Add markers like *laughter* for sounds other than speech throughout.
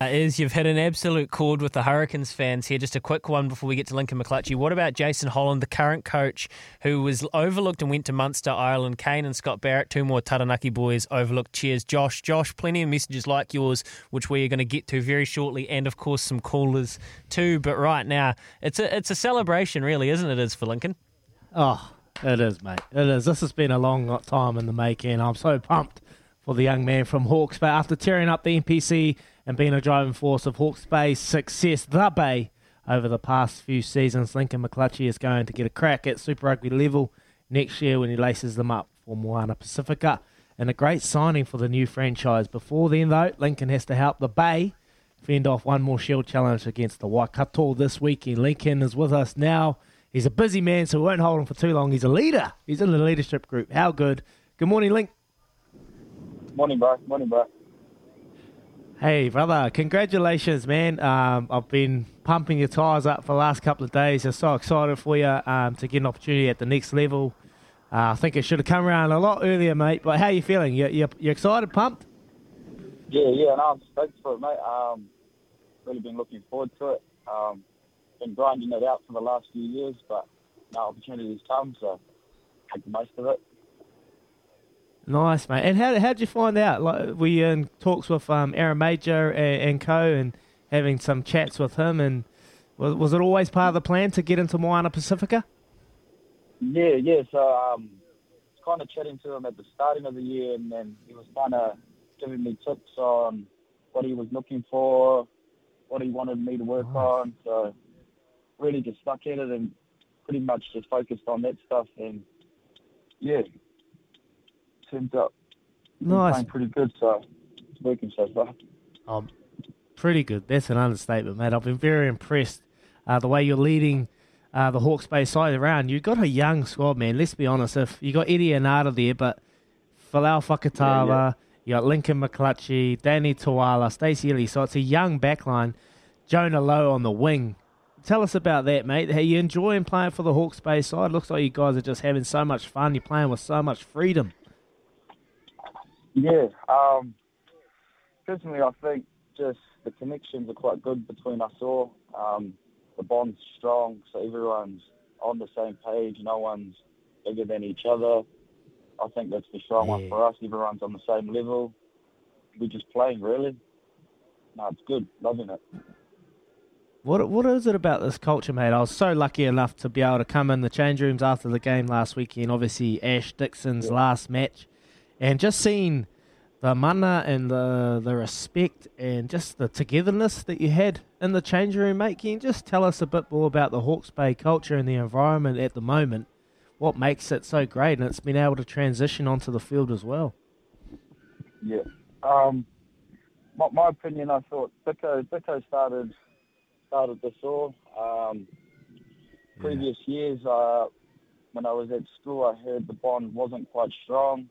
Uh, is you've hit an absolute chord with the Hurricanes fans here. Just a quick one before we get to Lincoln McClutchie. What about Jason Holland, the current coach, who was overlooked and went to Munster, Ireland? Kane and Scott Barrett, two more Taranaki boys, overlooked. Cheers, Josh. Josh, plenty of messages like yours, which we are going to get to very shortly, and of course some callers too. But right now, it's a it's a celebration, really, isn't it? Is for Lincoln. Oh, it is, mate. It is. This has been a long time in the making. I'm so pumped for the young man from Hawke's Bay after tearing up the NPC and being a driving force of Hawke's Bay's success, the Bay, over the past few seasons. Lincoln McClutchie is going to get a crack at Super Rugby level next year when he laces them up for Moana Pacifica. And a great signing for the new franchise. Before then, though, Lincoln has to help the Bay fend off one more Shield challenge against the Waikato this weekend. Lincoln is with us now. He's a busy man, so we won't hold him for too long. He's a leader. He's in the leadership group. How good? Good morning, Link. Morning, bro. Morning, bro. Hey, brother, congratulations, man. Um, I've been pumping your tyres up for the last couple of days. I'm so excited for you um, to get an opportunity at the next level. Uh, I think it should have come around a lot earlier, mate. But how are you feeling? You, you, you excited, pumped? Yeah, yeah, no, stoked for it, mate. Um, really been looking forward to it. Um, been grinding it out for the last few years, but now opportunities come, so take the most of it. Nice, mate. And how how did you find out? Like, were you in talks with um, Aaron Mauger and, and co, and having some chats with him? And was, was it always part of the plan to get into Moana Pacifica? Yeah, yeah. So um, kind of chatting to him at the starting of the year, and then he was kind of giving me tips on what he was looking for, what he wanted me to work Nice. on. So really just stuck at it and pretty much just focused on that stuff. And yeah, he's been Nice. playing pretty good. So working so far. Um, pretty good. That's an understatement, mate. I've been very impressed uh, the way you're leading uh, the Hawke's Bay side around. You've got a young squad, man. Let's be honest. If you got Eddie Anada there, but Folau Fakatava, Yeah, yeah. you got Lincoln McClutchie, Danny Toala, Stacey Ili. So it's a young backline. Jonah Lowe on the wing. Tell us about that, mate. How you enjoying playing for the Hawke's Bay side? Looks like you guys are just having so much fun. You're playing with so much freedom. Yeah. Um, personally, I think just the connections are quite good between us all. Um, the bond's strong, so everyone's on the same page. No one's bigger than each other. I think that's the strong one for us. Everyone's on the same level. We're just playing, really. No, it's good. Loving it. What what is it about this culture, mate? I was so lucky enough to be able to come in the change rooms after the game last weekend. Obviously, Ash Dixon's Yeah. last match, and just seeing the mana and the the respect and just the togetherness that you had in the change room, mate. Can you just tell us a bit more about the Hawke's Bay culture and the environment at the moment? What makes it so great, and it's been able to transition onto the field as well. Yeah. Um, my, my opinion, I thought Bicko, Bicko started started this all. Um, previous years, uh, when I was at school, I heard the bond wasn't quite strong.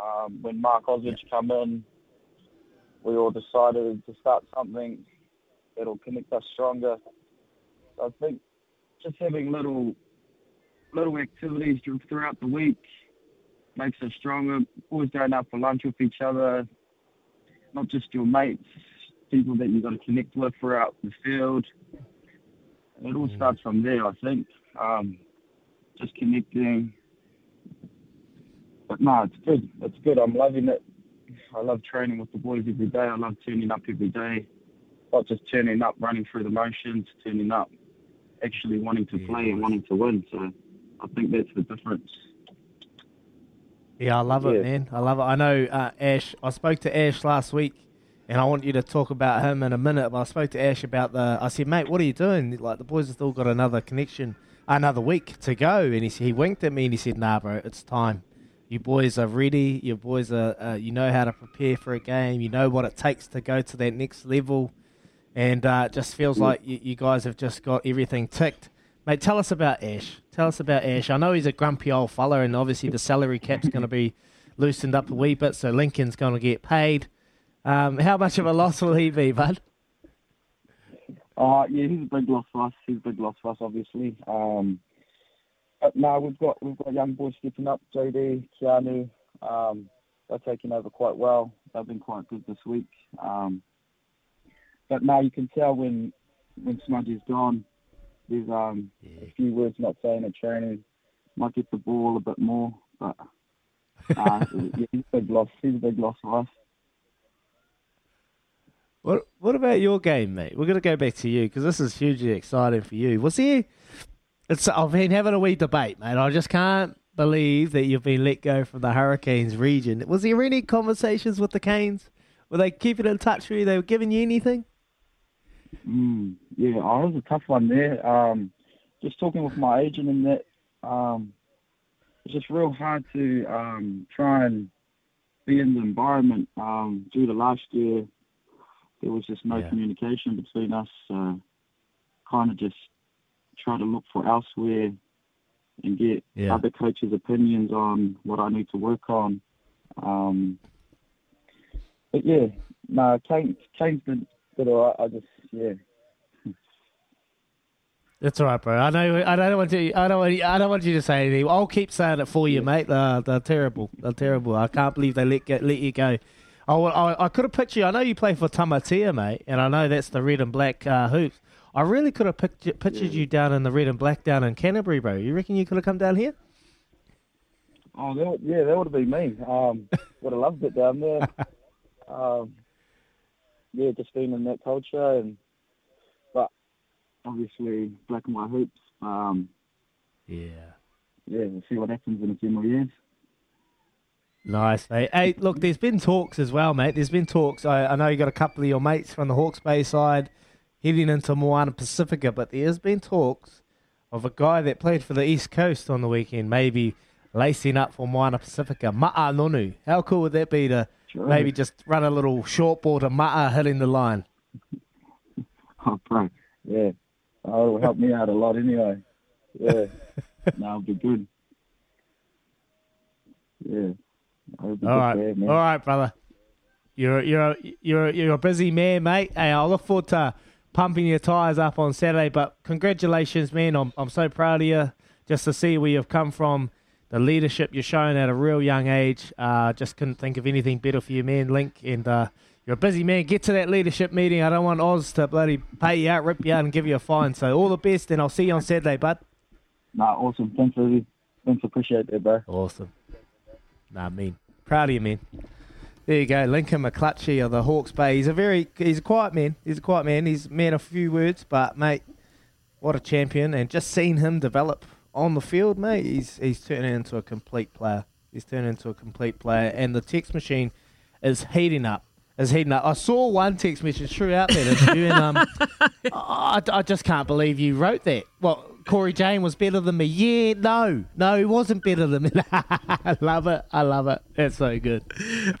Um, when Mark Ozich come in, we all decided to start something that'll connect us stronger. So I think just having little little activities throughout the week makes us stronger. Always going out for lunch with each other, not just your mates, people that you've got to connect with throughout the field. It all starts from there, I think. Um, just connecting. But no, it's good. It's good. I'm loving it. I love training with the boys every day. I love turning up every day. Not just turning up, running through the motions, turning up, actually wanting to play and wanting to win. So I think that's the difference. Yeah, I love it, man. I love it. I know uh, Ash. I spoke to Ash last week, and I want you to talk about him in a minute. But I spoke to Ash about the. I said, mate, what are you doing? Like the boys have still got another connection, another week to go. And he he winked at me and he said, Nah, bro, it's time. You boys are ready. You boys are. Uh, you know how to prepare for a game. You know what it takes to go to that next level, and uh, it just feels like you, you guys have just got everything ticked. Mate, tell us about Ash. Tell us about Ash. I know he's a grumpy old fella, and obviously the salary cap's going to be loosened up a wee bit, so Lincoln's going to get paid. Um, how much of a loss will he be, bud? Uh, yeah, he's a big loss for us. He's a big loss for us, obviously. Um, but no, we've got we've got young boys stepping up. JD, Keanu, um, they're taking over quite well. They've been quite good this week. Um, but now you can tell when when Smudge is gone, there's um, yeah. a few words not saying at training. Might get the ball a bit more, but *laughs* uh, yeah, he's a big loss. He's a big loss for us. What What about your game, mate? We're going to go back to you because this is hugely exciting for you. Was there? It's I've been having a wee debate, mate. I just can't believe that you've been let go from the Hurricanes region. Was there any conversations with the Canes? Were they keeping in touch with you? They were giving you anything? Mm, yeah, oh, it was a tough one there. Um, just talking with my agent and that, um, it's just real hard to um, try and be in the environment. Um, due to last year, there was just no yeah. communication between us. Kind of just try to look for elsewhere and get yeah. other coaches' opinions on what I need to work on. Um, but yeah, no, Kane, Kane's did, did all right. I just yeah. That's all right, bro. I know. I don't want to. I don't. Want, I don't want you to say anything. I'll keep saying it for you, mate. They're, they're terrible. They're terrible. I can't believe they let get, let you go. I, I, I could have pictured you. I know you play for Tamatea, mate, and I know that's the red and black uh, hoops. I really could have pictured, pictured you down in the red and black down in Canterbury, bro. You reckon you could have come down here? Oh, that, yeah, that would have been me. Um, *laughs* would have loved it down there. um, yeah, just being in that culture and but obviously black and white hoops. Um, yeah. Yeah, we'll see what happens in a few more years. Nice, mate. Hey, look, there's been talks as well, mate. There's been talks. I, I know you got a couple of your mates from the Hawke's Bay side heading into Moana Pacifica, but there's been talks of a guy that played for the East Coast on the weekend, maybe lacing up for Moana Pacifica. Ma'a Nonu. How cool would that be to sure. maybe just run a little short ball to Ma'a hitting the line? *laughs* oh, bro. Yeah. Oh, it'll help me out a lot anyway. Yeah. *laughs* no, it'll be good. Yeah. All right. There, All right, brother. You're you're you're you're a busy man, mate. Hey, I look forward to pumping your tires up on Saturday. But congratulations, man! I'm I'm so proud of you. Just to see where you've come from, the leadership you're showing at a real young age. Uh, just couldn't think of anything better for you, man, Link. And uh, you're a busy man. Get to that leadership meeting. I don't want Oz to bloody pay you out, rip you out, and give you a fine. So all the best, and I'll see you on Saturday, bud. Nah, awesome. Thanks, Rudy. Thanks, appreciate it, bro. Awesome. Nah, mean. Proud of you, man. There you go, Lincoln McClutchie of the Hawke's Bay. He's a very, he's a quiet man. He's a quiet man. He's man a few words, but mate, what a champion! And just seeing him develop on the field, mate, he's he's turning into a complete player. He's turning into a complete player, and the text machine is heating up is heating up. I saw one text message throughout that interview, and um, *laughs* I, I just can't believe you wrote that. Well, Cory Jane was better than me. Yeah, no, no, he wasn't better than me. *laughs* I love it. I love it. It's so good.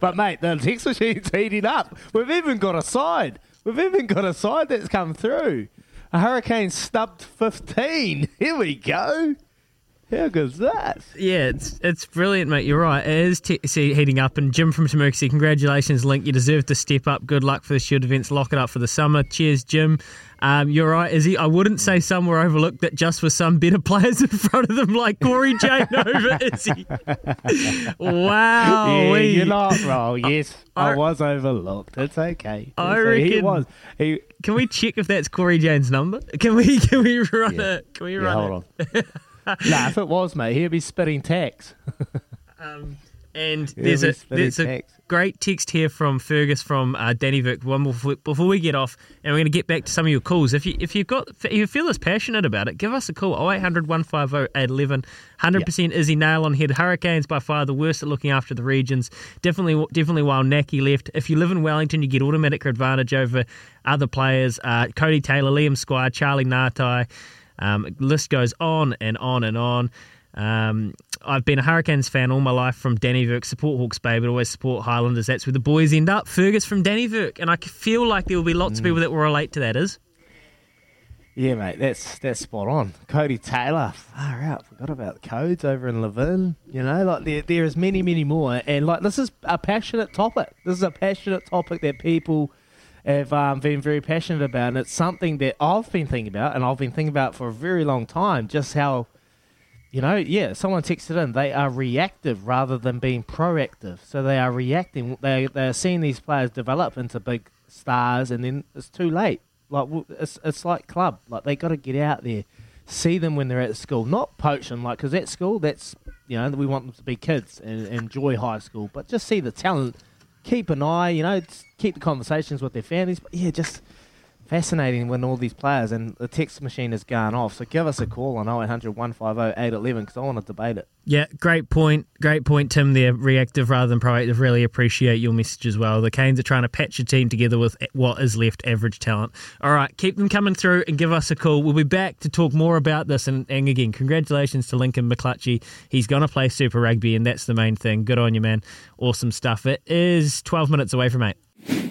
But mate, the text machine's heating up. We've even got a side. We've even got a side that's come through. A hurricane stubbed 15. *laughs* Here we go. How good's that? Yeah, it's it's brilliant, mate. You're right. It is t- see, heating up. And Jim from Tamuxi, congratulations, Link. You deserve to step up. Good luck for the Shield events. Lock it up for the summer. Cheers, Jim. Um, you're right, Izzy. I wouldn't say some were overlooked that just for some better *laughs* players in front of them, like Cory Jane *laughs* over Izzy. wow. Yeah, you're not wrong. Yes, I, I- was overlooked. It's okay. I he was. He, Can we check if that's Cory Jane's number? Can we can we run Yeah. it? Can we yeah, run hold it? on. *laughs* nah, if it was, mate, he'd be spitting tax. *laughs* Um, and Yeah, there's a there's it a text. great text here from Fergus from uh, Dannevirke. One before, before we get off, and we're going to get back to some of your calls. If you if you've got if you feel as passionate about it, give us a call. 0800 150 811. 100% Izzy nail on head. Hurricanes by far the worst at looking after the regions. Definitely definitely while Naki left. If you live in Wellington, you get automatic advantage over other players. Uh, Codie Taylor, Liam Squire, Charlie Ngatai. Um, list goes on and on and on. Um, I've been a Hurricanes fan all my life from Dannevirke. Support Hawke's Bay, but always support Highlanders. That's where the boys end up. Fergus from Dannevirke. And I feel like there will be lots of people that will relate to that, is? Yeah, mate, that's that's spot on. Codie Taylor, far out. Forgot about the codes over in Levin. You know, like there there is many, many more. And like this is a passionate topic. This is a passionate topic that people have um, been very passionate about. And it's something that I've been thinking about, and I've been thinking about for a very long time. Just how, you know, yeah, someone texted in. They are reactive rather than being proactive. So they are reacting. They they are seeing these players develop into big stars, and then it's too late. Like it's it's like club. Like they got to get out there, see them when they're at school, not poach them. Like because at school, that's you know we want them to be kids and, and enjoy high school, but just see the talent. Keep an eye, you know, keep the conversations with their families. But yeah, just fascinating when all these players and the text machine has gone off. So give us a call on 0800 150 811 because I want to debate it. Yeah, great point. Great point, Tim. There, reactive rather than proactive. Really appreciate your message as well. The Canes are trying to patch a team together with what is left average talent. All right, keep them coming through and give us a call. We'll be back to talk more about this. And, and again, congratulations to Lincoln McClutchie. He's going to play Super Rugby, and that's the main thing. Good on you, man. Awesome stuff. It is 12 minutes away from eight.